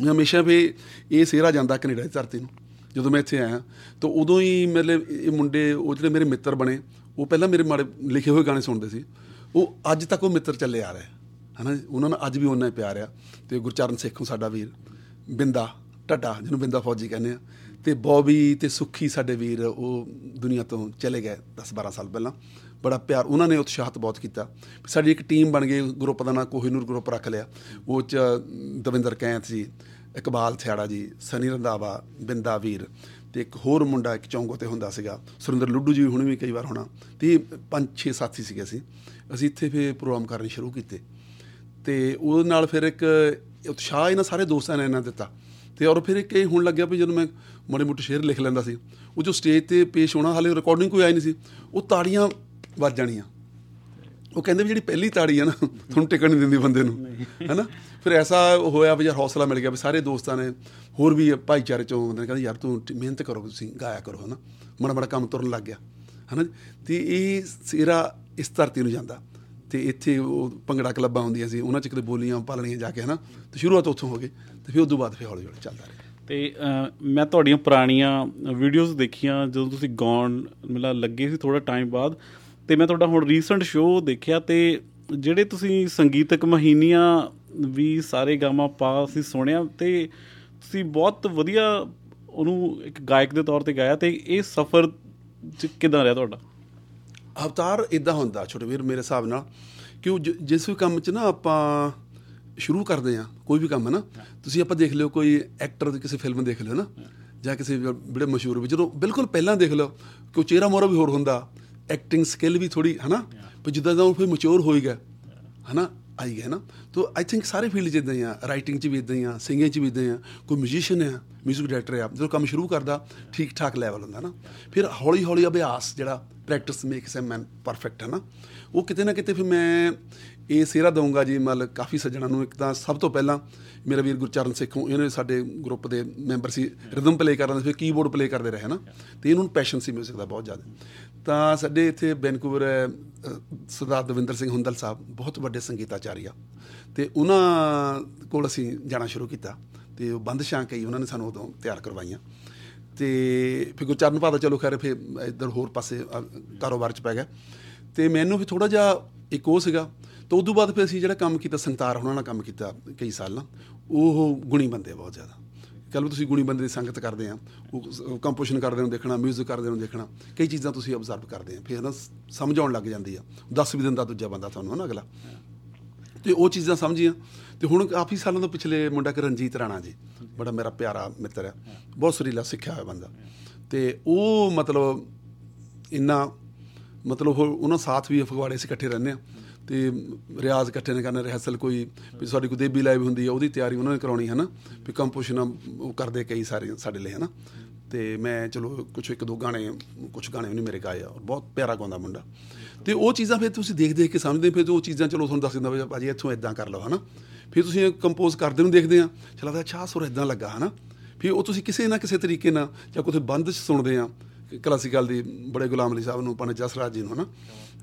ਮੈਂ ਹਮੇਸ਼ਾ ਵੀ ਇਹ ਸਿਹਰਾ ਜਾਂਦਾ ਕੈਨੇਡਾ ਦੀ ਧਰਤੀ ਨੂੰ ਜਦੋਂ ਮੈਂ ਇੱਥੇ ਆਇਆ। ਤਾਂ ਉਦੋਂ ਹੀ ਮਤਲਬ ਇਹ ਮੁੰਡੇ ਉਹ ਜਿਹੜੇ ਮੇਰੇ ਮਿੱਤਰ ਬਣੇ ਉਹ ਪਹਿਲਾਂ ਮੇਰੇ ਮਾੜੇ ਲਿਖੇ ਹੋਏ ਗਾਣੇ ਸੁਣਦੇ ਸੀ। ਉਹ ਅੱਜ ਤੱਕ ਉਹ ਮਿੱਤਰ ਚੱਲੇ ਆ ਰਹੇ ਹਨਾ ਉਹਨਾਂ ਨਾਲ ਅੱਜ ਵੀ ਉਹਨਾਂ ਹੀ ਪਿਆਰ ਆ। ਤੇ ਗੁਰਚਰਨ ਸੇਖੋਂ ਸਾਡਾ ਵੀਰ ਬਿੰਦਾ। ਟੱਡਾ, ਜਿਹਨੂੰ ਬਿੰਦਾ ਫੌਜੀ ਕਹਿੰਦੇ ਆ। ਤੇ ਬੌਬੀ ਤੇ ਸੁੱਖੀ ਸਾਡੇ ਵੀਰ, ਉਹ ਦੁਨੀਆ ਤੋਂ ਚਲੇ ਗਏ 10 12 ਸਾਲ ਪਹਿਲਾਂ। ਬੜਾ ਪਿਆਰ, ਉਹਨਾਂ ਨੇ ਉਤਸ਼ਾਹਤ ਬਹੁਤ ਕੀਤਾ। ਸਾਡੀ ਇੱਕ ਟੀਮ ਬਣ ਗਈ, ਗਰੁੱਪ ਦਾ ਨਾਂ ਕੋਹੀਨੂਰ ਗਰੁੱਪ ਰੱਖ ਲਿਆ। ਉਹ ਚ ਦਵਿੰਦਰ ਕੈਂਥ ਜੀ, ਇਕਬਾਲ ਥਿਆੜਾ ਜੀ, ਸਨੀ ਰੰਧਾਵਾ, ਬਿੰਦਾ ਵੀਰ ਤੇ ਇੱਕ ਹੋਰ ਮੁੰਡਾ, ਇੱਕ ਚੌਂਗੋ ਤੇ ਹੁੰਦਾ ਸੀਗਾ, ਸੁਰਿੰਦਰ ਲੁੱਡੂ ਜੀ ਹੁਣ ਵੀ ਕਈ ਵਾਰ ਹੋਣਾ। ਤੇ ਇਹ ਪੰਜ, ਛੇ ਸਾਥੀ ਸੀਗੇ ਅਸੀਂ। ਅਸੀਂ ਇੱਥੇ ਫਿਰ ਪ੍ਰੋਗਰਾਮ ਕਰਨੇ ਸ਼ੁਰੂ ਕੀਤੇ। ਤੇ ਉਹਦੇ ਨਾਲ ਫਿਰ ਇੱਕ ਉਤਸ਼ਾਹ ਇਹਨਾਂ ਸਾਰੇ ਦੋਸਤਾਂ ਨੇ ਇਹਨਾਂ ਦਿੱਤਾ। ਤੇ ਔਰ ਫਿਰ ਇੱਕ ਇਹ ਹੁਣ ਲੱਗਿਆ ਵੀ ਜਦੋਂ ਮੈਂ ਮਾੜੇ ਮੋਟੇ ਸ਼ੇਰ ਲਿਖ ਲੈਂਦਾ ਸੀ, ਉਹ ਜੋ ਸਟੇਜ ਤੇ ਪੇਸ਼ ਹੋਣਾ, ਹਾਲੇ ਰਿਕਾਰਡਿੰਗ ਕੋਈ ਆਈ ਨਹੀਂ ਸੀ, ਉਹ ਤਾੜੀਆਂ ਵੱਜ ਜਾਣੀਆਂ। ਉਹ ਕਹਿੰਦੇ ਵੀ ਜਿਹੜੀ ਪਹਿਲੀ ਤਾੜੀ ਆ ਨਾ, ਤੁਹਾਨੂੰ ਟਿਕਣ ਨਹੀਂ ਦਿੰਦੀ ਬੰਦੇ ਨੂੰ, ਹੈਨਾ? ਫਿਰ ਐਸਾ ਹੋਇਆ ਵੀ ਯਾਰ ਹੌਸਲਾ ਮਿਲ ਗਿਆ ਵੀ ਸਾਰੇ ਦੋਸਤਾਂ ਨੇ ਹੋਰ ਵੀ ਭਾਈਚਾਰੇ ਚੋਂ ਬੰਦੇ ਨੇ, ਕਹਿੰਦੇ ਯਾਰ ਤੂੰ ਟ- ਮਿਹਨਤ ਕਰੋ, ਤੁਸੀਂ ਗਾਇਆ ਕਰੋ, ਹਨਾ? ਮਾੜਾ ਮਾੜਾ ਕੰਮ ਤੁਰਨ ਲੱਗ ਗਿਆ, ਹਨਾ? ਤੇ ਇਹ ਸਿਰਾ ਇਸ ਧਰਤੀ ਨੂੰ ਜਾਂਦਾ। ਤੇ ਇੱਥੇ ਉਹ ਭੰਗੜਾ ਕਲੱਬਾਂ ਹੁੰਦੀਆਂ ਸੀ, ਉਹਨਾਂ ਚ ਕਿਤੇ ਬੋਲੀਆਂ ਪਾਲਣੀਆਂ ਜਾ ਕੇ, ਹਨਾ? ਤੇ ਸ਼ੁਰੂਆਤ ਉੱਥੋਂ ਹੋ ਗਈ। ਤੇ ਫਿਰ ਉਦੋਂ ਬਾਅਦ ਫਿਰ ਹੌਲੀ ਹੌਲੀ ਚੱਲਦਾ ਰਿਹਾ। ਤੇ ਮੈਂ ਤੁਹਾਡੀਆਂ ਪੁਰਾਣੀਆਂ ਵੀਡੀਓਜ਼ ਦੇਖੀਆਂ ਜਦੋਂ ਤੁਸੀਂ ਗਾਉਣ ਮਿਲਾ ਲੱਗੇ ਸੀ ਥੋੜਾ ਟਾਈਮ ਬਾਅਦ ਤੇ ਮੈਂ ਤੁਹਾਡਾ ਹੁਣ ਰੀਸੈਂਟ ਸ਼ੋਅ ਦੇਖਿਆ ਤੇ ਜਿਹੜੇ ਤੁਸੀਂ ਸੰਗੀਤਕ ਮਹੀਨੀਆਂ ਵੀ ਸਾਰੇ ਗਾਮਾ ਪਾ ਅਸੀਂ ਸੁਣਿਆ ਤੇ ਤੁਸੀਂ ਬਹੁਤ ਵਧੀਆ ਉਹਨੂੰ ਇੱਕ ਗਾਇਕ ਦੇ ਤੌਰ ਤੇ ਗਾਇਆ ਤੇ ਇਹ ਸਫ਼ਰ ਕਿਦਾਂ ਰਿਹਾ ਤੁਹਾਡਾ? ਅਵਤਾਰ ਇਦਾਂ ਹੁੰਦਾ ਛੋਟੇ ਵੀਰ ਮੇਰੇ ਹਿਸਾਬ ਨਾਲ ਕਿ ਜਿਸ ਵੀ ਕੰਮ 'ਚ ਨਾ ਆਪਾਂ ਸ਼ੁਰੂ ਕਰਦੇ ਆ ਕੋਈ ਵੀ ਕੰਮ ਹੈ ਨਾ ਤੁਸੀਂ ਆਪਾਂ ਦੇਖ ਲਿਓ ਕੋਈ ਐਕਟਰ ਦੀ ਕਿਸੇ ਫਿਲਮ ਦੇਖ ਲਿਓ ਨਾ ਜਾਂ ਕਿਸੇ ਬੜੇ ਮਸ਼ਹੂਰ ਵੀ ਜਦੋਂ ਬਿਲਕੁਲ ਪਹਿਲਾਂ ਦੇਖ ਲਓ ਕਿ ਚਿਹਰਾ ਮੋਰਾ ਵੀ ਹੋਰ ਹੁੰਦਾ ਐਕਟਿੰਗ ਸਕਿੱਲ ਵੀ ਥੋੜੀ ਹਨਾ? ਪਰ ਜਿੱਦਾਂ ਦਾ ਉਹ ਫਿਰ ਮੈਚੁਰ ਹੋ ਹੀ ਗਿਆ ਹਨਾ? ਆਈ ਗਏ ਨਾ? ਤੋ ਆਈ ਥਿੰਕ ਸਾਰੇ ਫੀਲਡ ਇਦਾਂ ਹੀ ਆ ਰਾਈਟਿੰਗ 'ਚ ਵੀ ਇਦਾਂ ਹੀ ਆ ਸਿੰਗਿੰਗ 'ਚ ਵੀ ਇਦਾਂ ਹੀ ਆ ਕੋਈ ਮਿਊਜ਼ੀਸ਼ੀਅਨ ਆ 뮤직 ਡਾਇਰੈਕਟਰ ਆ ਜਦੋਂ ਕੰਮ ਸ਼ੁਰੂ ਕਰਦਾ ਠੀਕ ਠਾਕ ਲੈਵਲ ਹੁੰਦਾ ਨਾ ਫਿਰ ਹੌਲੀ ਹੌਲੀ ਅਭਿਆਸ ਜਿਹੜਾ practice makes a man perfect ਹੈ ਨਾ ਉਹ ਕਿਤੇ ਨਾ ਕਿਤੇ ਫਿਰ ਮੈਂ ਇਹ ਸੇਰਾ ਦਊਂਗਾ ਜੀ ਮਤਲਬ ਕਾਫੀ ਸੱਜਣਾ ਨੂੰ। ਇੱਕ ਤਾਂ ਸਭ ਤੋਂ ਪਹਿਲਾਂ ਮੇਰਾ ਵੀਰ ਗੁਰਚਰਨ ਸਿੱਖੋਂ ਇਹਨੇ ਸਾਡੇ ਗਰੁੱਪ ਦੇ ਮੈਂਬਰ ਸੀ ਰਿਦਮ ਪਲੇ ਕਰਦੇ ਸੀ, ਫਿਰ ਕੀਬੋਰਡ ਪਲੇ ਕਰਦੇ ਰਹੇ ਨਾ ਤੇ ਇਹਨਾਂ ਨੂੰ ਪੈਸ਼ਨ ਸੀ 뮤직 ਦਾ ਬਹੁਤ ਜ਼ਿਆਦਾ। ਤਾਂ ਸਾਡੇ ਇੱਥੇ ਵੈਨਕੂਵਰ ਸਰਦਾਰ ਦਵਿੰਦਰ ਸਿੰਘ ਹੁੰਦਲ ਸਾਹਿਬ ਬਹੁਤ ਵੱਡੇ ਸੰਗੀਤਾਚਾਰੀ ਆ। ਤੇ ਉਹਨਾਂ ਕੋਲ ਅਸੀਂ ਜਾਣਾ ਸ਼ੁਰੂ ਕੀਤਾ ਤੇ ਉਹ ਬੰਦਸ਼ਾਂ ਕਈ ਉਹਨਾਂ ਨੇ ਸਾਨੂੰ ਉਦੋਂ ਤਿਆਰ ਕਰਵਾਈਆਂ। ਤੇ ਫਿਰ ਗੁਰਚਰਨ ਭਾਦਾ ਚਲੋ ਖੈਰ ਫਿਰ ਇੱਧਰ ਹੋਰ ਪਾਸੇ ਕਾਰੋਬਾਰ ਚ ਪੈ ਗਿਆ। ਤੇ ਮੈਨੂੰ ਵੀ ਥੋੜਾ ਜਿਹਾ ਇੱਕ ਉਹ ਸੀਗਾ ਤੋਂ ਉਦੋਂ ਬਾਅਦ ਫਿਰ ਅਸੀਂ ਜਿਹੜਾ ਕੰਮ ਕੀਤਾ ਸੰਗਤਾਰ ਉਹਨਾਂ ਨਾਲ ਕੰਮ ਕੀਤਾ ਕਈ ਸਾਲ ਨਾ ਉਹ ਗੁਣੀ ਬੰਦੇ ਬਹੁਤ ਜ਼ਿਆਦਾ। ਕੱਲ ਤੁਸੀਂ ਗੁਣੀ ਬੰਦੇ ਦੀ ਸੰਗਤ ਕਰਦੇ ਆ, ਉਹ ਕੰਪੋਜੀਸ਼ਨ ਕਰਦੇ ਨੂੰ ਦੇਖਣਾ 뮤직 ਕਰਦੇ ਨੂੰ ਦੇਖਣਾ, ਕਈ ਚੀਜ਼ਾਂ ਤੁਸੀਂ ਆਬਜ਼ਰਵ ਕਰਦੇ ਆ, ਫਿਰ ਨਾ ਸਮਝ ਆਉਣ ਲੱਗ ਜਾਂਦੀ ਆ। 10 ਵੀ ਦਿਨ ਦਾ ਦੂਜਾ ਬੰਦਾ ਤੁਹਾਨੂੰ ਨਾ ਅਗਲਾ। ਤੇ ਉਹ ਚੀਜ਼ਾਂ ਸਮਝੀਆਂ। ਤੇ ਹੁਣ ਕਾਫੀ ਸਾਲਾਂ ਤੋਂ ਪਿਛਲੇ ਮੁੰਡਾ ਕਿ ਰਣਜੀਤ ਰਾਣਾ ਜੀ, ਬੜਾ ਮੇਰਾ ਪਿਆਰਾ ਮਿੱਤਰ ਹੈ ਬਹੁਤ ਸਰੀਲਾ ਸਿੱਖਿਆ ਹੋਇਆ ਬੰਦਾ। ਤੇ ਉਹ ਮਤਲਬ ਇੰਨਾ, ਮਤਲਬ ਉਹਨਾਂ ਸਾਥ ਵੀ ਫਗਵਾੜੇ ਸੀ ਇਕੱਠੇ ਰਹਿੰਦੇ ਆ। ਤੇ ਰਿਆਜ਼ ਇਕੱਠੇ ਨੇ ਕਰਨਾ ਰਿਹਰਸਲ ਕੋਈ, ਵੀ ਸਾਡੀ ਕੋਈ ਦੇਬੀ ਲਾਈਵ ਹੁੰਦੀ ਹੈ ਉਹਦੀ ਤਿਆਰੀ ਉਹਨਾਂ ਨੇ ਕਰਾਉਣੀ ਹੈ ਨਾ ਵੀ ਕੰਪੋਜੀਸ਼ਨ ਉਹ ਕਰਦੇ ਕਈ ਸਾਰੇ ਸਾਡੇ ਲਈ ਹੈ ਨਾ ਤੇ ਮੈਂ ਚਲੋ ਕੁਝ ਇੱਕ ਦੋ ਗਾਣੇ ਕੁਝ ਗਾਣੇ ਉਹਨੇ ਮੇਰੇ ਗਾਏ ਆ ਬਹੁਤ ਪਿਆਰਾ ਗਾਉਂਦਾ ਮੁੰਡਾ। ਤੇ ਉਹ ਚੀਜ਼ਾਂ ਫਿਰ ਤੁਸੀਂ ਦੇਖ ਦੇਖ ਕੇ ਸਮਝਦੇ, ਫਿਰ ਉਹ ਚੀਜ਼ਾਂ ਚਲੋ ਤੁਹਾਨੂੰ ਦੱਸ ਦਿੰਦਾ ਵੀ ਭਾਜੀ ਇੱਥੋਂ ਇਦਾਂ ਕਰ ਲਓ ਹਨਾ। ਫਿਰ ਤੁਸੀਂ ਕੰਪੋਜ਼ ਕਰਦੇ ਨੂੰ ਦੇਖਦੇ ਆ, ਚਲਾ ਅੱਛਾ ਸੁਰ ਇਦਾਂ ਲੱਗਾ ਹਨਾ। ਫਿਰ ਉਹ ਤੁਸੀਂ ਕਿਸੇ ਨਾ ਕਿਸੇ ਤਰੀਕੇ ਨਾਲ ਜਾਂ ਕੋਈ ਬੰਦ ਚ ਸੁਣਦੇ ਆ ਕਲਾਸੀਕਲ ਦੀ ਬੜੇ ਗੁਲਾਮ ਅਲੀ ਸਾਹਿਬ ਨੂੰ ਪੰਡਿਤ ਜਸਰਾਜ ਜੀ ਨੂੰ ਹਨਾ?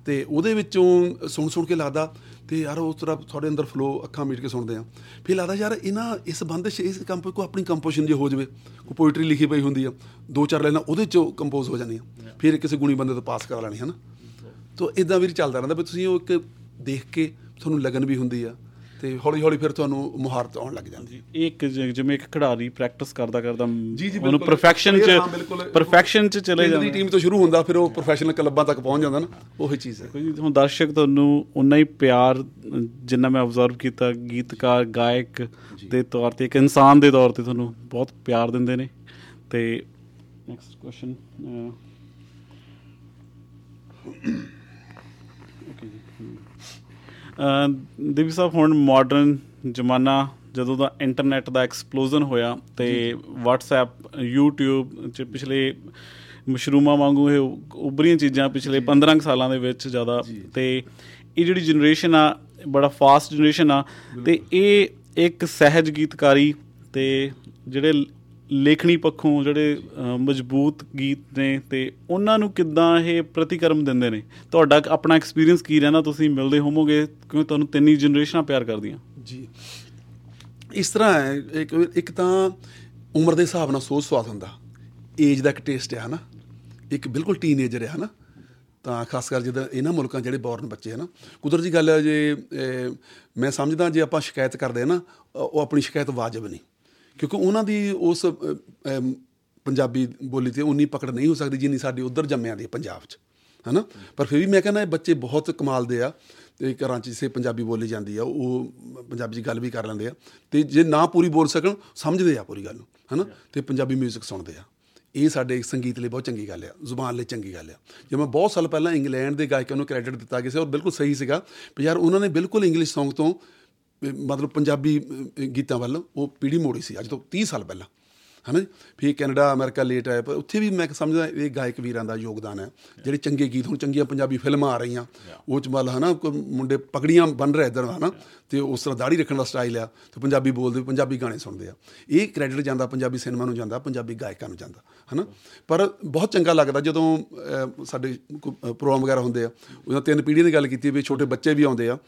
ਤੇ ਉਹਦੇ ਵਿੱਚੋਂ ਸੁਣ ਸੁਣ ਕੇ ਲੱਗਦਾ ਤੇ ਯਾਰ ਉਸ ਤਰ੍ਹਾਂ ਤੁਹਾਡੇ ਅੰਦਰ ਫਲੋ ਅੱਖਾਂ ਮੀਟ ਕੇ ਸੁਣਦੇ ਆ। ਫਿਰ ਲੱਗਦਾ ਯਾਰ ਇਹਨਾਂ ਇਸ ਬੰਦਸ਼ ਇਸ ਕੰਪ ਕੋ ਆਪਣੀ ਕੰਪੋਜੀਸ਼ਨ ਜੇ ਹੋ ਜਵੇ ਕੋਈ ਪੋਇਟਰੀ ਲਿਖੀ ਪਈ ਹੁੰਦੀ ਆ ਦੋ ਚਾਰ ਲਾਈਨਾਂ ਉਹਦੇ ਚੋਂ ਕੰਪੋਜ਼ ਹੋ ਜਾਂਦੀਆਂ। ਫਿਰ ਕਿਸੇ ਗੁਣੀ ਬੰਦੇ ਤੋਂ ਪਾਸ ਕਰਾ ਲੈਣੀ ਹਨਾ? ਤੋ ਇਦਾਂ ਵੀ ਚੱਲਦਾ ਰਹਿੰਦਾ ਵੀ ਤੁਸੀਂ ਉਹ ਇੱਕ ਦੇਖ ਕੇ ਤੁਹਾਨੂੰ ਲਗਨ ਵੀ ਹੁੰਦੀ ਆ। ਤੇ ਹੌਲੀ ਹੌਲੀ ਫਿਰ ਤੁਹਾਨੂੰ ਮੁਹਾਰਤ ਆਉਣ ਲੱਗ ਜਾਂਦੀ ਇੱਕ ਜਿਵੇਂ ਇੱਕ ਖਿਡਾਰੀ ਪ੍ਰੈਕਟਿਸ ਕਰਦਾ ਕਰਦਾ ਉਹਨੂੰ ਪਰਫੈਕਸ਼ਨ ਚ ਪਰਫੈਕਸ਼ਨ ਚ ਚਲੇ ਜਾਂਦਾ ਦੀ ਟੀਮ ਤੋਂ ਸ਼ੁਰੂ ਹੁੰਦਾ ਫਿਰ ਉਹ ਪ੍ਰੋਫੈਸ਼ਨਲ ਕਲੱਬਾਂ ਤੱਕ ਪਹੁੰਚ ਜਾਂਦਾ ਨਾ ਉਹੀ ਚੀਜ਼ ਹੈ। ਹੁਣ ਦਰਸ਼ਕ ਤੁਹਾਨੂੰ ਉਨਾ ਹੀ ਪਿਆਰ ਜਿੰਨਾ ਮੈਂ ਆਬਜ਼ਰਵ ਕੀਤਾ ਗੀਤਕਾਰ ਗਾਇਕ ਦੇ ਤੌਰ ਤੇ ਇੱਕ ਇਨਸਾਨ ਦੇ ਤੌਰ ਤੇ ਤੁਹਾਨੂੰ ਬਹੁਤ ਪਿਆਰ ਦਿੰਦੇ ਨੇ। ਤੇ ਨੈਕਸਟ ਕੁਐਸਚਨ ਦੇਵੀ ਸਾਹਿਬ ਹੁਣ ਮਾਡਰਨ ਜ਼ਮਾਨਾ ਜਦੋਂ ਦਾ ਇੰਟਰਨੈਟ ਦਾ ਐਕਸਪਲੋਜ਼ਨ ਹੋਇਆ ਤੇ WhatsApp YouTube ਚ ਪਿਛਲੇ ਮਸ਼ਰੂਮਾਂ ਵਾਂਗੂ ਇਹ ਉਭਰੀਆਂ ਚੀਜ਼ਾਂ ਪਿਛਲੇ 15 ਸਾਲਾਂ ਦੇ ਵਿੱਚ ਜ਼ਿਆਦਾ ਤੇ ਇਹ ਜਿਹੜੀ ਜਨਰੇਸ਼ਨ ਆ ਬੜਾ ਫਾਸਟ ਜਨਰੇਸ਼ਨ ਆ ਤੇ ਇਹ ਇੱਕ ਸਹਿਜ ਗੀਤਕਾਰੀ ਤੇ ਜਿਹੜੇ ਲੇਖਣੀ ਪੱਖੋਂ ਜਿਹੜੇ ਮਜ਼ਬੂਤ ਗੀਤ ਨੇ ਤੇ ਉਹਨਾਂ ਨੂੰ ਕਿੱਦਾਂ ਇਹ ਪ੍ਰਤੀਕਰਮ ਦਿੰਦੇ ਨੇ? ਤੁਹਾਡਾ ਆਪਣਾ ਐਕਸਪੀਰੀਅੰਸ ਕੀ ਰਹਿਣਾ ਤੁਸੀਂ ਮਿਲਦੇ ਹੋਵੋਗੇ ਕਿਉਂਕਿ ਤੁਹਾਨੂੰ ਤਿੰਨੀ ਜਨਰੇਸ਼ਨਾਂ ਪਿਆਰ ਕਰਦੀਆਂ? ਜੀ। ਇਸ ਤਰ੍ਹਾਂ ਹੈ, ਇੱਕ ਇੱਕ ਤਾਂ ਉਮਰ ਦੇ ਹਿਸਾਬ ਨਾਲ ਸੋਚ ਸਵਾਦ ਹੁੰਦਾ। ਏਜ ਦਾ ਇੱਕ ਟੇਸਟ ਹੈ ਹਨਾ? ਇੱਕ ਬਿਲਕੁਲ ਟੀਨੇਜਰ ਹੈ ਹਨਾ? ਤਾਂ ਖਾਸ ਕਰ ਜਦੋਂ ਇਹਨਾਂ ਮੁਲਕਾਂ ਜਿਹੜੇ ਬੌਰਨ ਬੱਚੇ ਹਨ? ਕੁਦਰਤੀ ਗੱਲ ਹੈ ਜੇ ਮੈਂ ਸਮਝਦਾ ਜੇ ਆਪਾਂ ਸ਼ਿਕਾਇਤ ਕਰਦੇ ਹਾਂ ਨਾ ਉਹ ਆਪਣੀ ਸ਼ਿਕਾਇਤ ਵਾਜਬ ਨਹੀਂ। ਕਿਉਂਕਿ ਉਹਨਾਂ ਦੀ ਉਸ ਪੰਜਾਬੀ ਬੋਲੀ ਤੇ ਉਨੀ ਪਕੜ ਨਹੀਂ ਹੋ ਸਕਦੀ ਜਿੰਨੀ ਸਾਡੀ ਉਧਰ ਜੰਮਿਆਂ ਦੀ ਪੰਜਾਬ 'ਚ, ਹੈਨਾ? ਪਰ ਫਿਰ ਵੀ ਮੈਂ ਕਹਿੰਦਾ ਇਹ ਬੱਚੇ ਬਹੁਤ ਕਮਾਲ ਦੇ ਆ ਤੇ ਘਰਾਂ 'ਚ ਜਿਸੇ ਪੰਜਾਬੀ ਬੋਲੀ ਜਾਂਦੀ ਆ, ਉਹ ਪੰਜਾਬੀ 'ਚ ਗੱਲ ਵੀ ਕਰ ਲੈਂਦੇ ਆ ਤੇ ਜੇ ਨਾ ਪੂਰੀ ਬੋਲ ਸਕਣ, ਸਮਝਦੇ ਆ ਪੂਰੀ ਗੱਲ ਨੂੰ, ਹੈਨਾ? ਤੇ ਪੰਜਾਬੀ 뮤직 ਸੁਣਦੇ ਆ। ਇਹ ਸਾਡੇ ਸੰਗੀਤ ਲਈ ਬਹੁਤ ਚੰਗੀ ਗੱਲ ਆ, ਜ਼ੁਬਾਨ ਲਈ ਚੰਗੀ ਗੱਲ ਆ। ਜੇ ਮੈਂ ਬਹੁਤ ਸਾਲ ਪਹਿਲਾਂ ਇੰਗਲੈਂਡ ਦੇ ਗਾਇਕਾਂ ਨੂੰ ਕ੍ਰੈਡਿਟ ਦਿੱਤਾ ਗਿਆ ਸੀ ਔਰ ਬਿਲਕੁਲ ਸਹੀ ਸੀਗਾ ਵੀ ਯਾਰ ਉਹਨਾਂ ਨੇ ਬਿਲਕੁਲ ਇੰਗਲਿਸ਼ Song ਤੋਂ ਮਤਲਬ ਪੰਜਾਬੀ ਗੀਤਾਂ ਵੱਲ ਉਹ ਪੀੜੀ ਮੋੜੀ ਸੀ ਅੱਜ ਤੋਂ 30 ਸਾਲ ਪਹਿਲਾਂ ਹਨਾ ਫਿਰ ਕੈਨੇਡਾ ਅਮਰੀਕਾ ਲੇਟ ਆਇਆ ਪਰ ਉੱਥੇ ਵੀ ਮੈਂ ਸਮਝਦਾ ਇਹ ਗਾਇਕ ਵੀਰਾਂ ਦਾ ਯੋਗਦਾਨ ਹੈ ਜਿਹੜੇ ਚੰਗੇ ਗੀਤ ਹੁਣ ਚੰਗੀਆਂ ਪੰਜਾਬੀ ਫਿਲਮਾਂ ਆ ਰਹੀਆਂ ਉਹ ਚ ਮਲ ਹਨਾ ਮੁੰਡੇ ਪਗੜੀਆਂ ਬਣ ਰਹੇ ਇਧਰ ਹਨਾ ਤੇ ਉਸ ਤਰ੍ਹਾਂ ਦਾੜੀ ਰੱਖਣ ਦਾ ਸਟਾਈਲ ਆ ਤੇ ਪੰਜਾਬੀ ਬੋਲਦੇ ਪੰਜਾਬੀ ਗਾਣੇ ਸੁਣਦੇ ਆ। ਇਹ ਕ੍ਰੈਡਿਟ ਜਾਂਦਾ ਪੰਜਾਬੀ ਸਿਨੇਮਾ ਨੂੰ ਜਾਂਦਾ ਪੰਜਾਬੀ ਗਾਇਕਾਂ ਨੂੰ ਜਾਂਦਾ ਹਨਾ? ਪਰ ਬਹੁਤ ਚੰਗਾ ਲੱਗਦਾ ਜਦੋਂ ਸਾਡੇ ਪ੍ਰੋਗਰਾਮ ਵਗੈਰਾ ਹੁੰਦੇ ਆ ਉਹਨਾਂ ਤਿੰਨ ਪੀੜ੍ਹੀਆਂ ਦੀ ਗੱਲ ਕੀਤੀ ਵੀ ਛੋਟੇ ਬੱਚੇ ਵੀ ਆਉਂਦੇ ਆ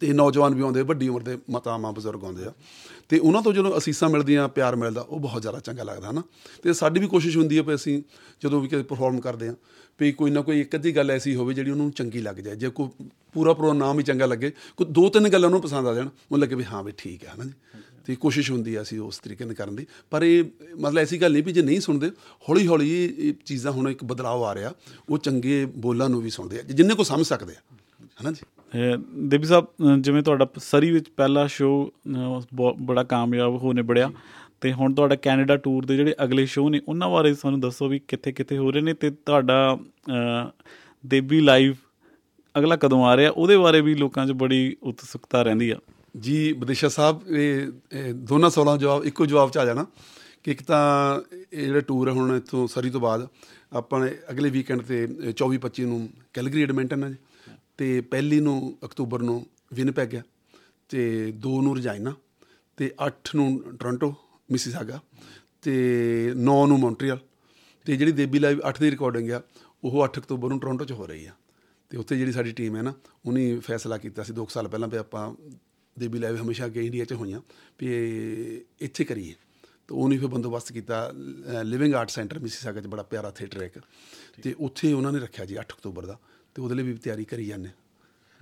ਤੇ ਨੌਜਵਾਨ ਵੀ ਆਉਂਦੇ, ਵੱਡੀ ਉਮਰ ਦੇ ਮਾਤਾਵਾਂ ਬਜ਼ੁਰਗ ਆਉਂਦੇ ਆ। ਤੇ ਉਹਨਾਂ ਤੋਂ ਜਦੋਂ ਅਸੀਸਾਂ ਮਿਲਦੀਆਂ, ਪਿਆਰ ਮਿਲਦਾ, ਉਹ ਬਹੁਤ ਜ਼ਿਆਦਾ ਚੰਗਾ ਲੱਗਦਾ, ਹਨਾ? ਤੇ ਸਾਡੀ ਵੀ ਕੋਸ਼ਿਸ਼ ਹੁੰਦੀ ਹੈ ਵੀ ਅਸੀਂ ਜਦੋਂ ਵੀ ਕਿਤੇ ਪਰਫਾਰਮ ਕਰਦੇ ਆ, ਵੀ ਕੋਈ ਨਾ ਕੋਈ ਇੱਕ ਅੱਧੀ ਗੱਲ ਐਸੀ ਹੋਵੇ ਜਿਹੜੀ ਉਹਨੂੰ ਚੰਗੀ ਲੱਗ ਜਾਏ। ਜੇ ਕੋਈ ਪੂਰਾ ਪੂਰਾ ਨਾਮ ਹੀ ਚੰਗਾ ਲੱਗੇ, ਕੋਈ ਦੋ ਤਿੰਨ ਗੱਲਾਂ ਉਹਨੂੰ ਪਸੰਦ ਆ ਜਾਣ, ਉਹ ਲੱਗੇ ਵੀ ਹਾਂ ਵੀ ਠੀਕ ਹੈ ਹਨਾ ਜੀ? ਤੇ ਕੋਸ਼ਿਸ਼ ਹੁੰਦੀ ਆ ਅਸੀਂ ਉਸ ਤਰੀਕੇ ਨਾਲ ਕਰਨ ਦੀ। ਪਰ ਇਹ ਮਤਲਬ ਐਸੀ ਗੱਲ ਨਹੀਂ ਵੀ ਜੇ ਨਹੀਂ ਸੁਣਦੇ ਹੌਲੀ ਹੌਲੀ ਇਹ ਚੀਜ਼ਾਂ ਹੁਣ ਇੱਕ ਬਦਲਾਅ ਆ ਰਿਹਾ, ਉਹ ਚੰਗੇ ਬੋਲਾਂ ਨੂੰ ਵੀ ਸੁਣਦੇ ਆ, ਜਿੰਨੇ ਕੋ ਸਮਝ ਸਕਦੇ ਆ, ਹਨਾ ਜੀ? ਦੇਵੀ ਸਾਹਿਬ ਜਿਵੇਂ ਤੁਹਾਡਾ ਸਰੀ ਵਿੱਚ ਪਹਿਲਾ ਸ਼ੋਅ ਬੜਾ ਕਾਮਯਾਬ ਹੋ ਨਿਬੜਿਆ। ਤੇ ਹੁਣ ਤੁਹਾਡਾ ਕੈਨੇਡਾ ਟੂਰ ਦੇ ਜਿਹੜੇ ਅਗਲੇ ਸ਼ੋਅ ਨੇ, ਉਹਨਾਂ ਬਾਰੇ ਸਾਨੂੰ ਦੱਸੋ ਵੀ ਕਿੱਥੇ ਕਿੱਥੇ ਹੋ ਰਹੇ ਨੇ ਤੇ ਤੁਹਾਡਾ ਦੇਵੀ ਲਾਈਵ ਅਗਲਾ ਕਦੋਂ ਆ ਰਿਹਾ? ਉਹਦੇ ਬਾਰੇ ਵੀ ਲੋਕਾਂ 'ਚ ਬੜੀ ਉਤਸੁਕਤਾ ਰਹਿੰਦੀ ਆ। ਜੀ ਬਦੇਸ਼ਾ ਸਾਹਿਬ, ਇਹ ਇਹ ਦੋਨਾਂ ਸਵਾਲਾਂ ਦਾ ਜਵਾਬ, ਇੱਕੋ ਜਵਾਬ ਚ ਆ ਜਾਣਾ ਕਿ ਇੱਕ ਤਾਂ ਇਹ ਜਿਹੜਾ ਟੂਰ ਹੈ ਹੁਣ ਇੱਥੋਂ ਸਰੀ ਤੋਂ ਬਾਅਦ, ਆਪਾਂ ਨੇ ਅਗਲੇ ਵੀਕਐਂਡ ਤੇ 24 25 ਨੂੰ ਕੈਲਗਰੀ ਐਡਮਿੰਟਨ ਹੈ ਜੀ। ਤੇ ਪਹਿਲੀ ਨੂੰ ਅਕਤੂਬਰ ਨੂੰ ਵਿਨਪੈਗ ਹੈ ਤੇ 2 ਨੂੰ ਰਜਾਈਨਾ ਤੇ 8 ਨੂੰ ਟੋਰਾਂਟੋ, ਮਿਸੀਸਾਗਾ ਤੇ 9 ਨੂੰ ਮੌਂਟਰੀਅਲ ਤੇ ਜਿਹੜੀ ਦੇਬੀ ਲਾਈਵ 8 ਦੀ ਰਿਕਾਰਡਿੰਗ ਆ, ਉਹ 8 ਅਕਤੂਬਰ ਨੂੰ ਟੋਰਾਂਟੋ 'ਚ ਹੋ ਰਹੀ ਆ। ਤੇ ਉੱਥੇ ਜਿਹੜੀ ਸਾਡੀ ਟੀਮ ਹੈ ਨਾ, ਉਹਨੇ ਫੈਸਲਾ ਕੀਤਾ ਸੀ 2 ਸਾਲ ਪਹਿਲਾਂ ਵੀ ਆਪਾਂ ਦੇਬੀ ਲਾਈਵ ਹਮੇਸ਼ਾ ਅੱਗੇ ਇੰਡੀਆ 'ਚ ਹੋਈਆਂ ਵੀ ਇਹ ਇੱਥੇ ਕਰੀਏ। ਤਾਂ ਉਹਨੇ ਫਿਰ ਬੰਦੋਬਸਤ ਕੀਤਾ ਲਿਵਿੰਗ ਆਰਟ ਸੈਂਟਰ ਮਿਸੀਸਾਗਾ 'ਚ ਬੜਾ ਪਿਆਰਾ ਥੀਏਟਰ ਹੈ ਇੱਕ। ਤੇ ਉੱਥੇ ਉਹਨਾਂ ਨੇ ਰੱਖਿਆ ਜੀ 8 ਅਕਤੂਬਰ ਦਾ। ਤੇ ਉਹਦੇ ਲਈ ਵੀ ਤਿਆਰੀ ਕਰੀ ਜਾਂਦੇ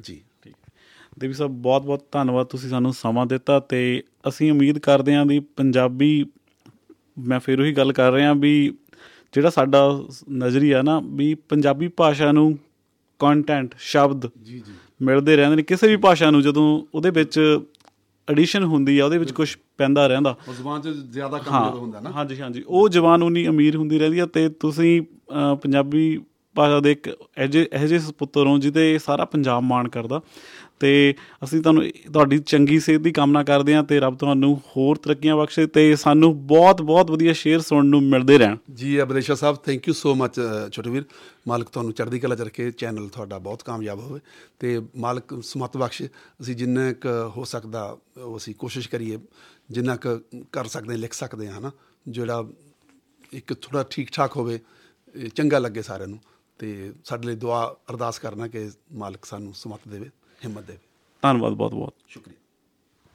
ਜੀ। ਠੀਕ। ਦੇਵੀ ਸਾਹਿਬ ਬਹੁਤ ਬਹੁਤ ਧੰਨਵਾਦ ਤੁਸੀਂ ਸਾਨੂੰ ਸਮਾਂ ਦਿੱਤਾ ਤੇ ਅਸੀਂ ਉਮੀਦ ਕਰਦੇ ਹਾਂ ਵੀ ਪੰਜਾਬੀ ਮੈਂ ਫਿਰ ਉਹੀ ਗੱਲ ਕਰ ਰਿਹਾ ਵੀ ਜਿਹੜਾ ਸਾਡਾ ਨਜ਼ਰੀਆ ਨਾ ਵੀ ਪੰਜਾਬੀ ਭਾਸ਼ਾ ਨੂੰ ਕੰਟੈਂਟ ਸ਼ਬਦ ਜੀ ਜੀ। ਮਿਲਦੇ ਰਹਿੰਦੇ ਨੇ। ਕਿਸੇ ਵੀ ਭਾਸ਼ਾ ਨੂੰ ਜਦੋਂ ਉਹਦੇ ਵਿੱਚ ਐਡੀਸ਼ਨ ਹੁੰਦੀ ਆ ਉਹਦੇ ਵਿੱਚ ਕੁਝ ਪੈਂਦਾ ਰਹਿੰਦਾ। ਉਹ ਜ਼ੁਬਾਨ 'ਚ ਜ਼ਿਆਦਾ ਕੰਮ ਹੁੰਦਾ ਨਾ। ਹਾਂਜੀ ਹਾਂਜੀ। ਉਹ ਜਵਾਨ ਉਨੀ ਅਮੀਰ ਹੁੰਦੀ ਰਹਿੰਦੀ ਆ ਤੇ ਤੁਸੀਂ ਪੰਜਾਬੀ ਭਾਸ਼ਾ ਦੇ ਇੱਕ ਅਜੇ ਇਹੋ ਜਿਹੇ ਸੁਪੁੱਤਰ ਹੋ ਜਿਹਦੇ ਸਾਰਾ ਪੰਜਾਬ ਮਾਣ ਕਰਦਾ। ਤੇ ਅਸੀਂ ਤੁਹਾਨੂੰ ਤੁਹਾਡੀ ਚੰਗੀ ਸਿਹਤ ਦੀ ਕਾਮਨਾ ਕਰਦੇ ਹਾਂ ਤੇ ਰੱਬ ਤੁਹਾਨੂੰ ਹੋਰ ਤਰੱਕੀਆਂ ਬਖਸ਼ੇ ਤੇ ਸਾਨੂੰ ਬਹੁਤ ਬਹੁਤ ਵਧੀਆ ਸ਼ੇਅਰ ਸੁਣਨ ਨੂੰ ਮਿਲਦੇ ਰਹਿਣ। ਜੀ Abdesha Sahib thank you so much ਛੋਟੇ ਵੀਰ ਮਾਲਕ ਤੁਹਾਨੂੰ ਚੜ੍ਹਦੀ ਕਲਾ ਚ ਰੱਖੇ ਚੈਨਲ ਤੁਹਾਡਾ ਬਹੁਤ ਕਾਮਯਾਬ ਹੋਵੇ। ਤੇ ਮਾਲਕ ਸਮਤ ਬਖਸ਼ੇ ਅਸੀਂ ਜਿੰਨਾ ਕੁ ਹੋ ਸਕਦਾ ਉਹ ਅਸੀਂ ਕੋਸ਼ਿਸ਼ ਕਰੀਏ ਜਿੰਨਾ ਕੁ ਕਰ ਸਕਦੇ ਹਾਂ, ਲਿਖ ਸਕਦੇ ਹਾਂ ਹਨਾ? ਜਿਹੜਾ ਇੱਕ ਥੋੜਾ ਠੀਕ ਠਾਕ ਹੋਵੇ ਇਹ ਚੰਗਾ ਲੱਗੇ ਸਾਰਿਆਂ ਨੂੰ। ਤੇ ਸਾਡੇ ਲਈ ਦੁਆ ਅਰਦਾਸ ਕਰਨਾ ਕਿ ਮਾਲਕ ਸਾਨੂੰ ਸਮਤ ਦੇਵੇ ਹਿੰਮਤ ਦੇਵੇ। ਧੰਨਵਾਦ ਬਹੁਤ ਬਹੁਤ ਸ਼ੁਕਰੀਆ।